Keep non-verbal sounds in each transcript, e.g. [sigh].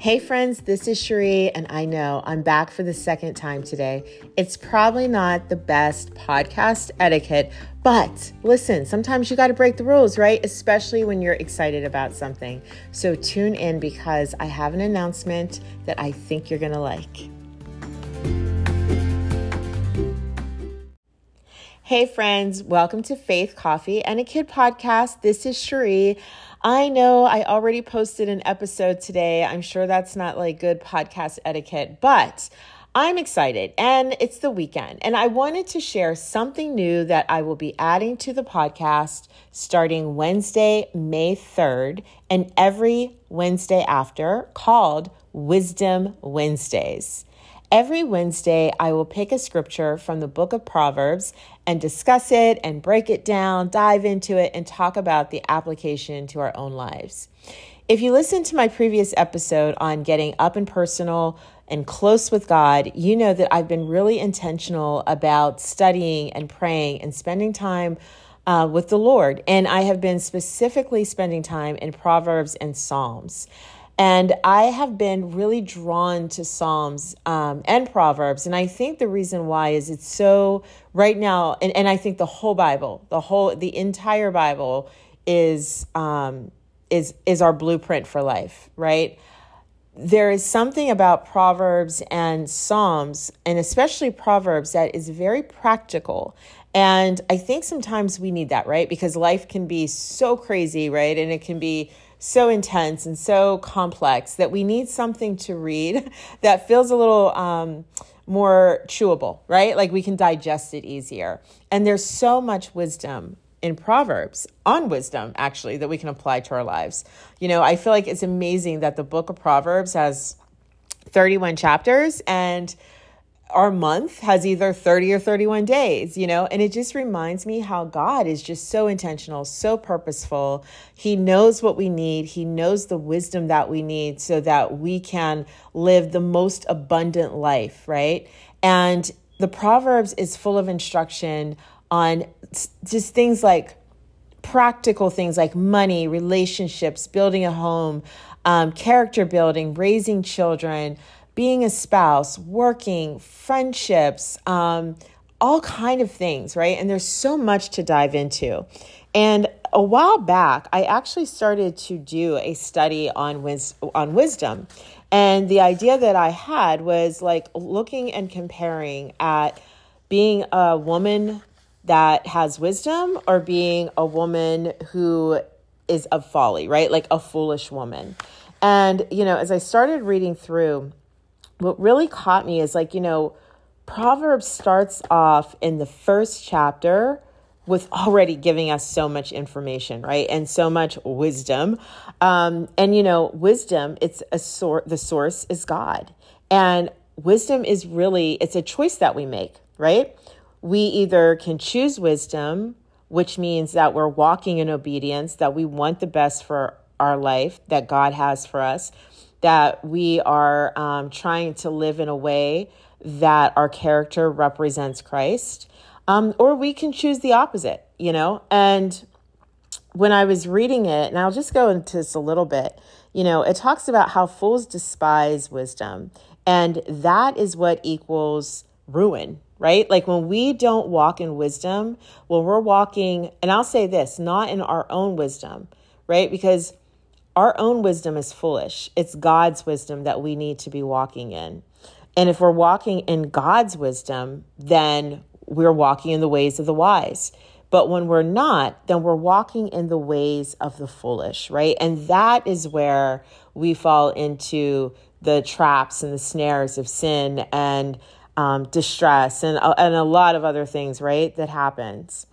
Hey, friends, this is Cherie, and I know I'm back for the second time today. It's probably not the best podcast etiquette, but listen, sometimes you got to break the rules, right? Especially when you're excited about something. So tune in because I have an announcement that I think you're going to like. Hey, friends, welcome to Faith Coffee and a Kid podcast. This is Cherie. I know I already posted an episode today. I'm sure that's not like good podcast etiquette, but I'm excited and it's the weekend. And I wanted to share something new that I will be adding to the podcast starting Wednesday, May 3rd, and every Wednesday after called Wisdom Wednesdays. Every Wednesday, I will pick a scripture from the book of Proverbs and discuss it and break it down, dive into it, and talk about the application to our own lives. If you listen to my previous episode on getting up and personal and close with God, you know that I've been really intentional about studying and praying and spending time uh, with the Lord. And I have been specifically spending time in Proverbs and Psalms. And I have been really drawn to Psalms um, and Proverbs. And I think the reason why is it's so right now, and, and I think the whole Bible, the whole, the entire Bible is, um, is, is our blueprint for life, right? There is something about Proverbs and Psalms, and especially Proverbs, that is very practical. And I think sometimes we need that, right? Because life can be so crazy, right? And it can be so intense and so complex that we need something to read [laughs] that feels a little um, more chewable, right? Like we can digest it easier. And there's so much wisdom in Proverbs on wisdom, actually, that we can apply to our lives. You know, I feel like it's amazing that the book of Proverbs has 31 chapters and our month has either 30 or 31 days, you know, and it just reminds me how God is just so intentional, so purposeful. He knows what we need, He knows the wisdom that we need so that we can live the most abundant life, right? And the Proverbs is full of instruction on just things like practical things like money, relationships, building a home, um, character building, raising children being a spouse, working, friendships, um, all kind of things, right? And there's so much to dive into. And a while back, I actually started to do a study on wis- on wisdom. And the idea that I had was like looking and comparing at being a woman that has wisdom or being a woman who is of folly, right? Like a foolish woman. And, you know, as I started reading through, what really caught me is like, you know, Proverbs starts off in the first chapter with already giving us so much information, right? And so much wisdom. Um, and you know, wisdom, it's a sort the source is God. And wisdom is really it's a choice that we make, right? We either can choose wisdom, which means that we're walking in obedience, that we want the best for our life that God has for us that we are um, trying to live in a way that our character represents Christ, um, or we can choose the opposite, you know? And when I was reading it, and I'll just go into this a little bit, you know, it talks about how fools despise wisdom, and that is what equals ruin, right? Like when we don't walk in wisdom, when we're walking, and I'll say this, not in our own wisdom, right? Because our own wisdom is foolish. It's God's wisdom that we need to be walking in. And if we're walking in God's wisdom, then we're walking in the ways of the wise. But when we're not, then we're walking in the ways of the foolish, right? And that is where we fall into the traps and the snares of sin and um, distress and, and a lot of other things, right? That happens.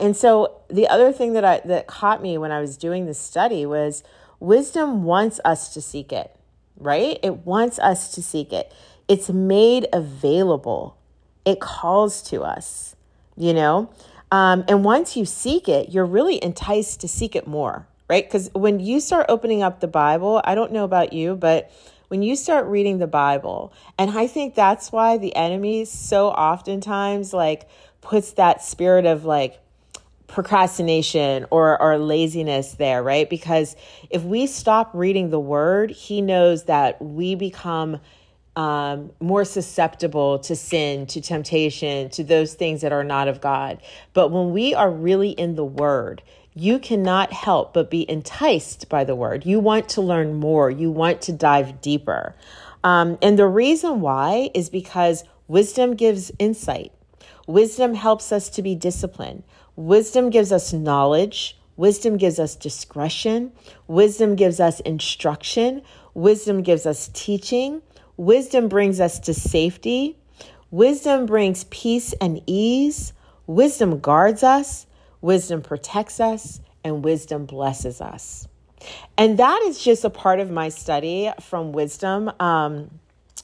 And so the other thing that I that caught me when I was doing this study was wisdom wants us to seek it, right? It wants us to seek it. It's made available. It calls to us, you know? Um, and once you seek it, you're really enticed to seek it more, right? Because when you start opening up the Bible, I don't know about you, but when you start reading the Bible, and I think that's why the enemy so oftentimes like puts that spirit of like procrastination or, or laziness there, right? Because if we stop reading the word, he knows that we become um, more susceptible to sin, to temptation, to those things that are not of God. But when we are really in the word, you cannot help but be enticed by the word. You want to learn more, you want to dive deeper. Um, and the reason why is because wisdom gives insight. Wisdom helps us to be disciplined. Wisdom gives us knowledge. Wisdom gives us discretion. Wisdom gives us instruction. Wisdom gives us teaching. Wisdom brings us to safety. Wisdom brings peace and ease. Wisdom guards us. Wisdom protects us. And wisdom blesses us. And that is just a part of my study from wisdom um,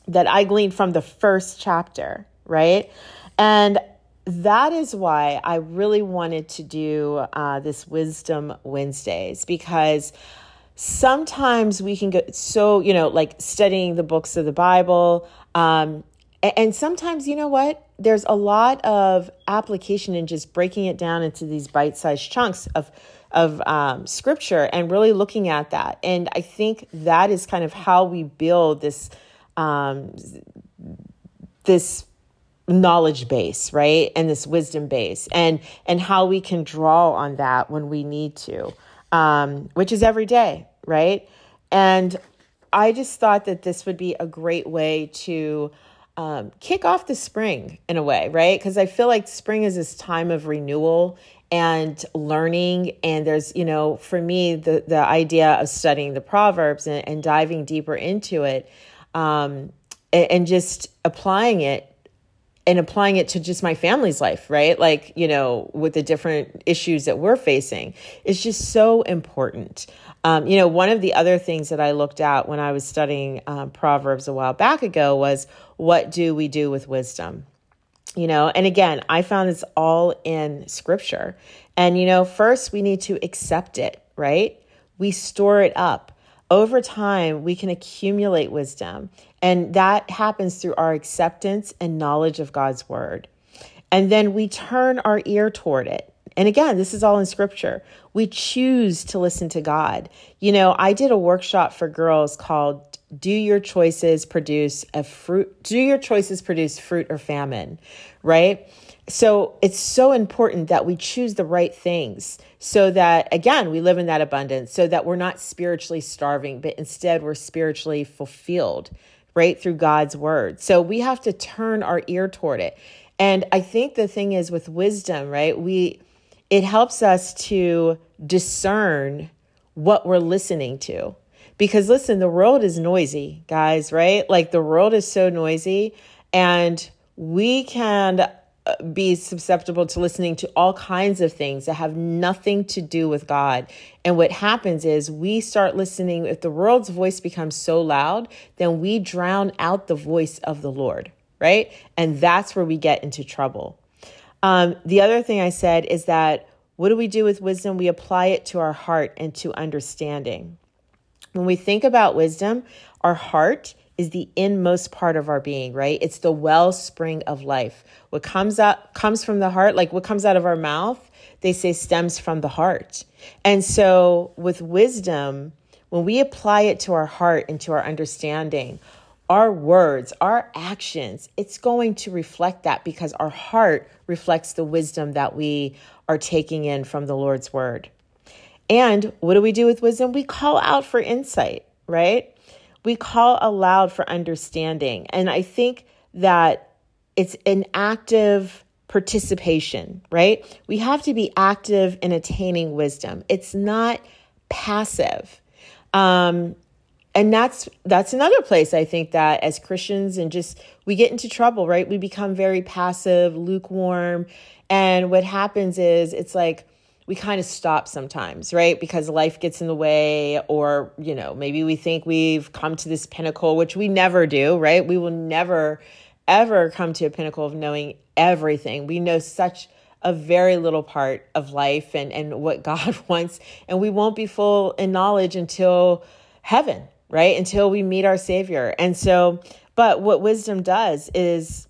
that I gleaned from the first chapter, right? And that is why I really wanted to do uh, this Wisdom Wednesdays because sometimes we can get so, you know, like studying the books of the Bible. Um, and sometimes, you know what? There's a lot of application in just breaking it down into these bite sized chunks of of um, scripture and really looking at that. And I think that is kind of how we build this um, this knowledge base, right, and this wisdom base, and and how we can draw on that when we need to, um, which is every day, right? And I just thought that this would be a great way to um, kick off the spring in a way, right? Because I feel like spring is this time of renewal and learning and there's you know for me the the idea of studying the proverbs and, and diving deeper into it um, and, and just applying it and applying it to just my family's life right? Like you know with the different issues that we're facing. Is just so important. Um, you know one of the other things that i looked at when i was studying um, proverbs a while back ago was what do we do with wisdom? You know and again i found it's all in scripture. And you know first we need to accept it right? We store it up. Over time we can accumulate wisdom and that happens through our acceptance and knowledge of god's word. And then we turn our ear toward it. And again this is all in scripture. We choose to listen to god. You know i did a workshop for girls called do your choices produce a fruit do your choices produce fruit or famine right? So it's so important that we choose the right things so that again we live in that abundance so that we're not spiritually starving but instead we're spiritually fulfilled right through God's word. So we have to turn our ear toward it. And i think the thing is with wisdom right? We it helps us to discern what we're listening to. Because listen, the world is noisy, guys, right? Like the world is so noisy. And we can be susceptible to listening to all kinds of things that have nothing to do with God. And what happens is we start listening, if the world's voice becomes so loud, then we drown out the voice of the Lord, right? And that's where we get into trouble. Um, the other thing I said is that what do we do with wisdom? We apply it to our heart and to understanding. When we think about wisdom, our heart is the inmost part of our being, right? It's the wellspring of life. What comes up comes from the heart, like what comes out of our mouth, they say stems from the heart. And so with wisdom, when we apply it to our heart and to our understanding, our words, our actions, it's going to reflect that because our heart reflects the wisdom that we are taking in from the Lord's word. And what do we do with wisdom? We call out for insight, right? We call aloud for understanding. And I think that it's an active participation, right? We have to be active in attaining wisdom. It's not passive. Um, and that's that's another place I think that as Christians and just we get into trouble, right? We become very passive, lukewarm, and what happens is it's like we kind of stop sometimes, right? Because life gets in the way, or, you know, maybe we think we've come to this pinnacle, which we never do, right? We will never, ever come to a pinnacle of knowing everything. We know such a very little part of life and, and what [laughs] God wants, and we won't be full in knowledge until heaven, right? Until we meet our Savior. And so, but what wisdom does is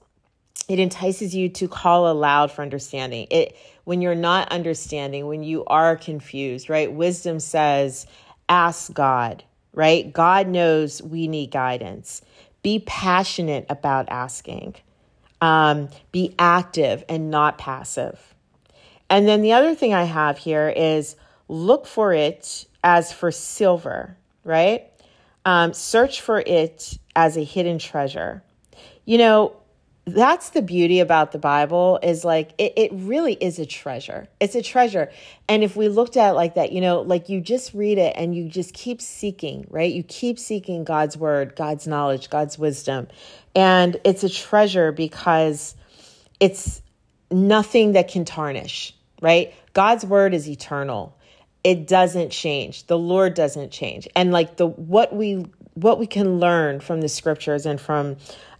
it entices you to call aloud for understanding. It when you're not understanding, when you are confused, right? Wisdom says, ask God, right? God knows we need guidance. Be passionate about asking. Um, be active and not passive. And then the other thing I have here is look for it as for silver, right? Um, search for it as a hidden treasure. You know, that's the beauty about the Bible is like it, it really is a treasure. It's a treasure. And if we looked at it like that, you know, like you just read it and you just keep seeking, right? You keep seeking God's word, God's knowledge, God's wisdom. And it's a treasure because it's nothing that can tarnish, right? God's word is eternal. It doesn't change. The Lord doesn't change. And like the what we what we can learn from the scriptures and from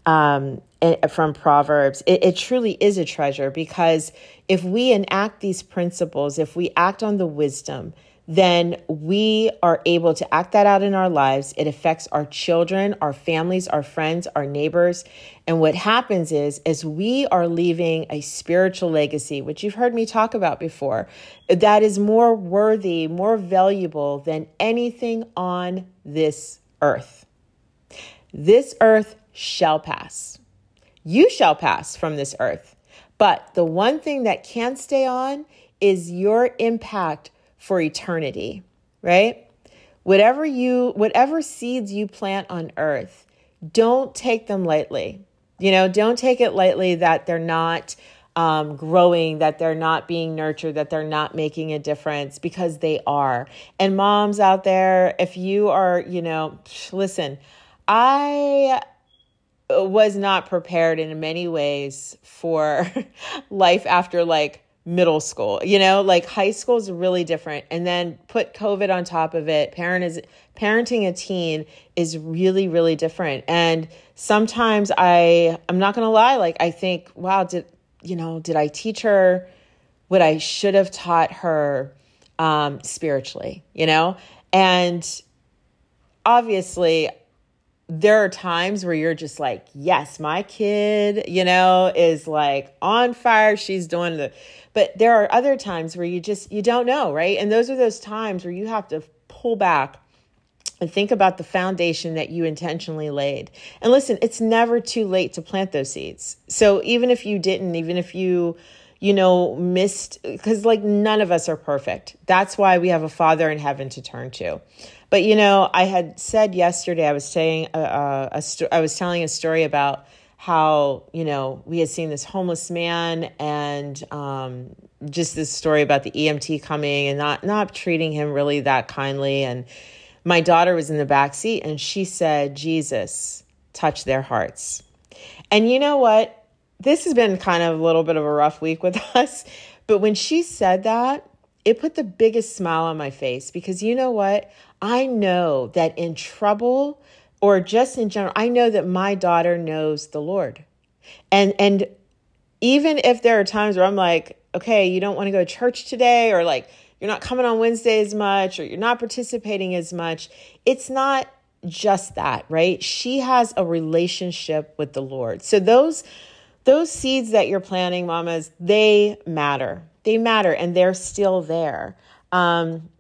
um, from Proverbs, it, it truly is a treasure because if we enact these principles, if we act on the wisdom, then we are able to act that out in our lives. It affects our children, our families, our friends, our neighbors. And what happens is, is we are leaving a spiritual legacy, which you've heard me talk about before, that is more worthy, more valuable than anything on this earth. This earth shall pass. You shall pass from this earth. But the one thing that can stay on is your impact for eternity, right? Whatever you whatever seeds you plant on earth, don't take them lightly. You know, don't take it lightly that they're not um, growing, that they're not being nurtured, that they're not making a difference because they are. And moms out there, if you are, you know, listen, I was not prepared in many ways for [laughs] life after like middle school. You know, like high school is really different. And then put COVID on top of it. Parent is parenting a teen is really, really different. And sometimes I I'm not gonna lie, like I think, wow, did you know, did I teach her what I should have taught her um spiritually, you know? And obviously there are times where you're just like, yes, my kid, you know, is like on fire. She's doing the, but there are other times where you just, you don't know, right? And those are those times where you have to pull back and think about the foundation that you intentionally laid. And listen, it's never too late to plant those seeds. So even if you didn't, even if you, you know, missed, because like none of us are perfect. That's why we have a father in heaven to turn to. But you know, I had said yesterday, I was saying, uh, uh, I was telling a story about how you know we had seen this homeless man and um, just this story about the EMT coming and not not treating him really that kindly. And my daughter was in the back seat and she said, "Jesus, touch their hearts." And you know what? This has been kind of a little bit of a rough week with [laughs] us, but when she said that, it put the biggest smile on my face because you know what? I know that in trouble or just in general, I know that my daughter knows the Lord. And and even if there are times where I'm like, okay, you don't want to go to church today or like you're not coming on Wednesday as much or you're not participating as much, it's not just that, right? She has a relationship with the Lord. So those those seeds that you're planting, mamas, they matter. They matter and they're still there. Um,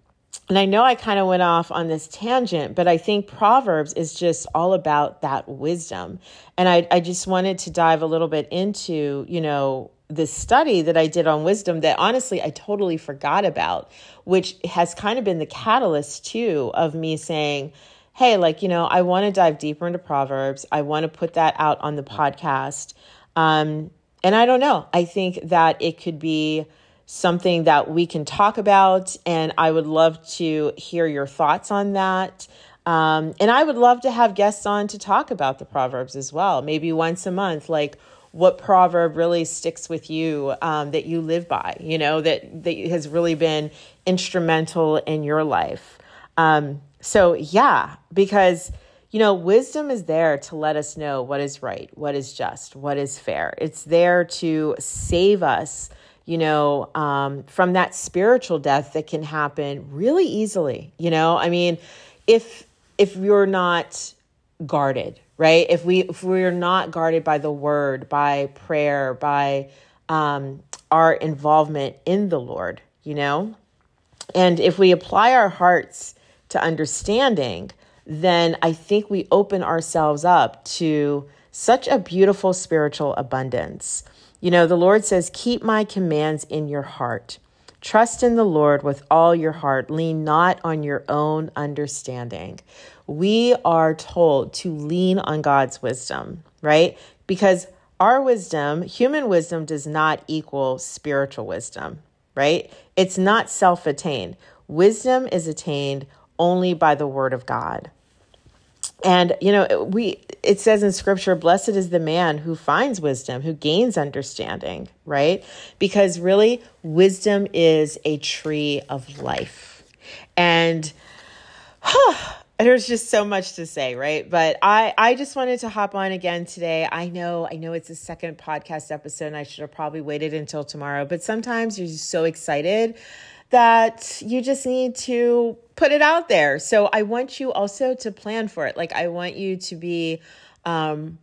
and I know I kind of went off on this tangent, but I think Proverbs is just all about that wisdom. And I, I just wanted to dive a little bit into, you know, this study that I did on wisdom that honestly I totally forgot about, which has kind of been the catalyst too of me saying, hey, like, you know, I want to dive deeper into Proverbs. I want to put that out on the podcast. Um, and I don't know, I think that it could be something that we can talk about. And I would love to hear your thoughts on that. Um, and I would love to have guests on to talk about the Proverbs as well, maybe once a month, like what proverb really sticks with you um, that you live by, you know, that, that has really been instrumental in your life. Um, so, yeah, because, you know, wisdom is there to let us know what is right, what is just, what is fair. It's there to save us you know, um, from that spiritual death that can happen really easily. You know, I mean, if if you're not guarded, right? If we if we're not guarded by the word, by prayer, by um, our involvement in the Lord, you know? And if we apply our hearts to understanding, then I think we open ourselves up to such a beautiful spiritual abundance. You know, the Lord says, Keep my commands in your heart. Trust in the Lord with all your heart. Lean not on your own understanding. We are told to lean on God's wisdom, right? Because our wisdom, human wisdom, does not equal spiritual wisdom, right? It's not self attained. Wisdom is attained only by the word of God. And you know, we it says in scripture, blessed is the man who finds wisdom, who gains understanding, right? Because really wisdom is a tree of life. And huh, there's just so much to say, right? But I I just wanted to hop on again today. I know I know it's a second podcast episode and I should have probably waited until tomorrow, but sometimes you're just so excited that you just need to put it out there. So I want you also to plan for it. Like I want you to be um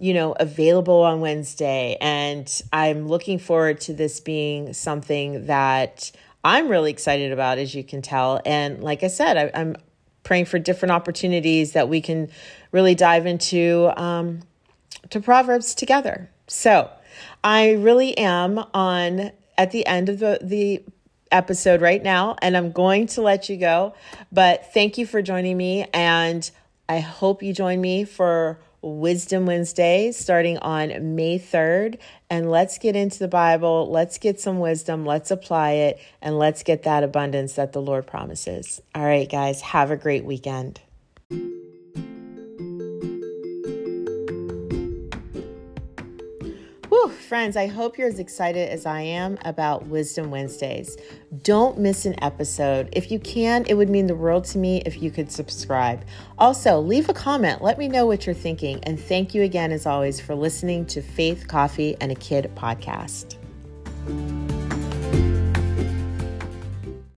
you know, available on Wednesday. And I'm looking forward to this being something that I'm really excited about, as you can tell. And like I said, I, am praying for different opportunities that we can really dive into um, to Proverbs together. So I really am on at the end of the, the episode right now, and I'm going to let you go. But thank you for joining me, and I hope you join me for Wisdom Wednesday starting on May 3rd. And let's get into the Bible. Let's get some wisdom. Let's apply it. And let's get that abundance that the Lord promises. All right, guys, have a great weekend. Friends, I hope you're as excited as I am about Wisdom Wednesdays. Don't miss an episode. If you can, it would mean the world to me if you could subscribe. Also, leave a comment. Let me know what you're thinking. And thank you again, as always, for listening to Faith, Coffee, and a Kid podcast.